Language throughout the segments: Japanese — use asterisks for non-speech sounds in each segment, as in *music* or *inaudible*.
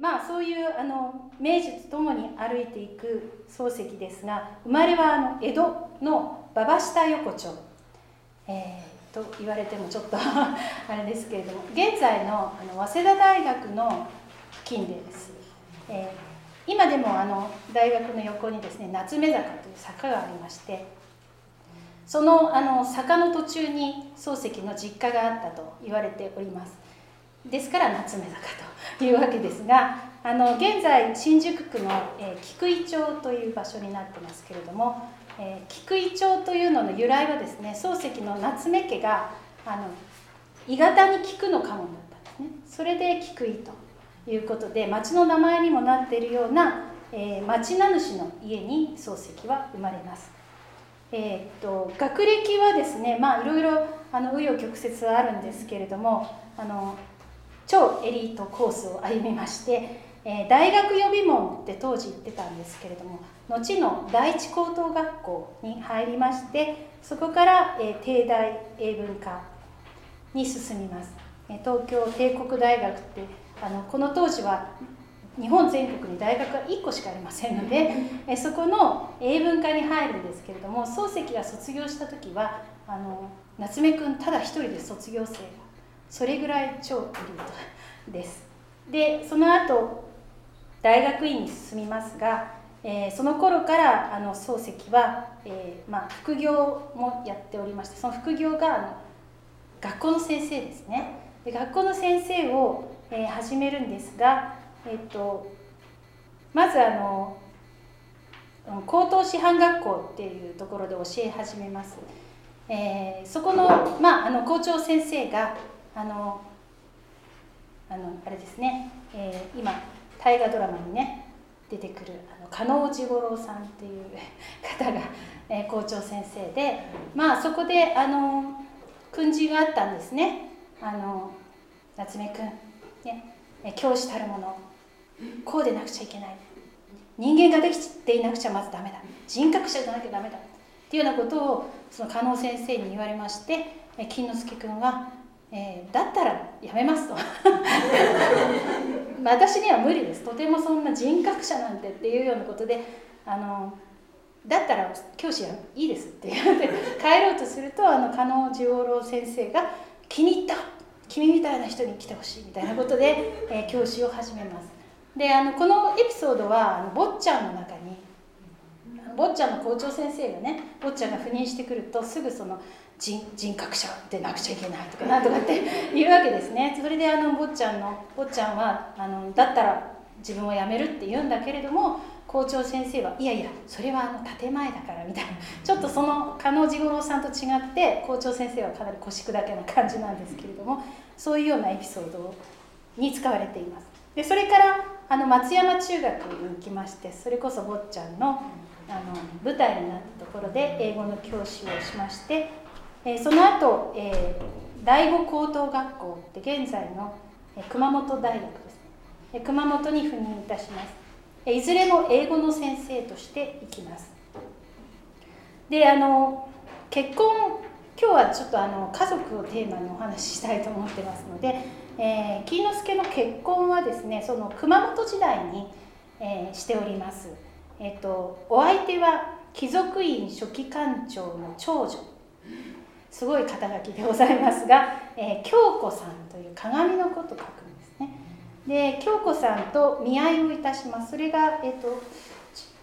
まあそういうあの明治とともに歩いていく漱石ですが生まれはあの江戸の馬場下横丁、えー、と言われてもちょっとあれですけれども現在のあの早稲田大学の付近でです、えー、今でもあの大学の横にですね夏目坂という坂がありましてそのあの坂の途中に漱石の実家があったと言われております。ですから夏目坂というわけですがあの現在新宿区の、えー、菊井町という場所になってますけれども、えー、菊井町というのの由来はですね漱石の夏目家があの鋳型に菊の家紋だったんですね。それで菊井ということで町の名前にもなっているような、えー、町名主の家に漱石は生まれます。えー、っと学歴はですねまあいろいろ紆余曲折はあるんですけれどもあの超エリートコースを歩みまして、えー、大学予備門って当時言ってたんですけれども後の第一高等学校に入りましてそこから、えー、帝大英文科に進みます、えー、東京帝国大学ってあのこの当時は日本全国に大学が1個しかありませんので、えそこの英文科に入るんですけれども漱石が卒業した時はあの夏目くんただ一人で卒業生がそれぐらい超エリートです。でその後大学院に進みますが、えー、その頃からあの漱石は、えー、まあ、副業もやっておりましてその副業があの学校の先生ですね。で学校の先生を、えー、始めるんですがえっと、まずあの高等師範学校っていうところで教え始めます、えー、そこの,、まあ、あの校長先生があのあのあれですね、えー、今大河ドラマにね出てくるあの加納治五郎さんっていう *laughs* 方が、えー、校長先生でまあそこであの訓示があったんですね。あの夏目くん、ね、教師たるもの。こうでなくちゃいけない。人間ができていなくちゃまずダメだ。人格者じゃなきゃダメだ。っていうようなことをその加納先生に言われまして金之助君は、えー、だったらやめますと。*laughs* 私には無理です。とてもそんな人格者なんてっていうようなことであのだったら教師はいいですって言って帰ろうとするとあの加納十五郎先生が気に入った。君みたいな人に来てほしいみたいなことで、えー、教師を始めます。であのこのエピソードはあの坊ちゃんの中に坊ちゃんの校長先生がね坊ちゃんが赴任してくるとすぐその人人格者でなくちゃいけないとかなんとかって *laughs* 言うわけですね。それであの坊ちゃんの坊ちゃんはあのだったら自分を辞めるって言うんだけれども校長先生はいやいやそれはあの建前だからみたいな。ちょっとその加納治五郎さんと違って校長先生はかなり腰砕けな感じなんですけれどもそういうようなエピソードに使われています。でそれからあの松山中学に行きましてそれこそ坊ちゃんのあの舞台になったところで英語の教師をしまして、え、その後、え、第五高等学校って現在の、え、熊本大学です、え、熊本に赴任いたします、え、いずれも英語の先生として行きます。であの結婚今日はちょっとあの家族をテーマにお話ししたいと思ってますので、えー、金之助の結婚はですねその熊本時代に、えー、しております、えーと、お相手は貴族院書記官長の長女。すごい肩書きでございますが、えー、京子さんという鏡のこと書くんですね。で京子さんと見合いをいたします。それが、えーと、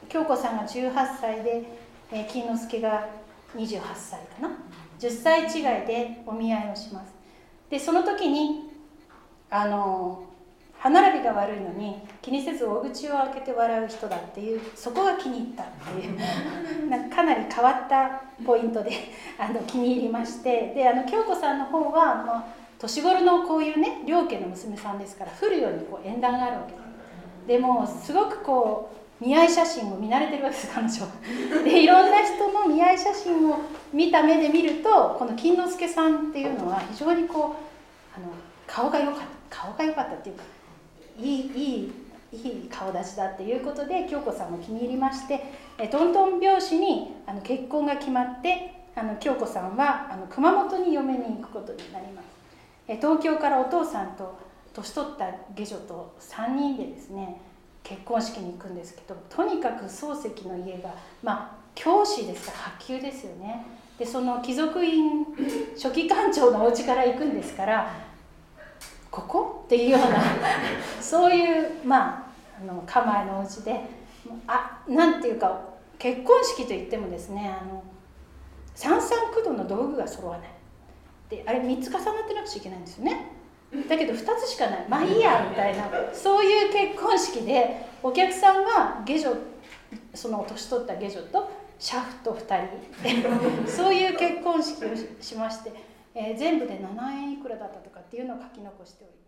京子さんが18歳で、えー、金之助が28歳かな。10歳違いでお見合いをします。でその時にあの歯並びが悪いのに気にせず大口を開けて笑う人だっていうそこが気に入ったっていう。*laughs* なかかなり変わったポイントで *laughs* あの気に入りまして。であの京子さんの方は、まあ、年頃のこういうね両家の娘さんですから降るようにこう縁談があるわけでもすごくこう見合い写真を見慣れてるわけです彼女 *laughs* でいろんな人の見合い写真を見た目で見るとこの金之助さんっていうのは非常にこうあの顔が良かった。顔が良かったっていうかいいいいいい顔立ちだっていうことで京子さんも気に入りましてトントン拍子にあの結婚が決まってあの京子さんはあの熊本に嫁に行くことになります。え東京からお父さんと年取った下女と3人でですね結婚式に行くんですけどとにかく漱石の家がまあ教師ですから発給ですよね。でその貴族院書記官長のお家から行くんですからっていうような *laughs* そういうまああの構えのお家であなんていうか結婚式といってもですねあの三三九度の道具が揃わない。であれ3つ重なってなくちゃいけないんですよね。だけど2つしかない。まあいいやみたいなそういう結婚式でお客さんは下女その年取った下女と車夫と2人 *laughs* そういう結婚式をしまして、えー、全部で7円いくらだったとかっていうのを書き残しております。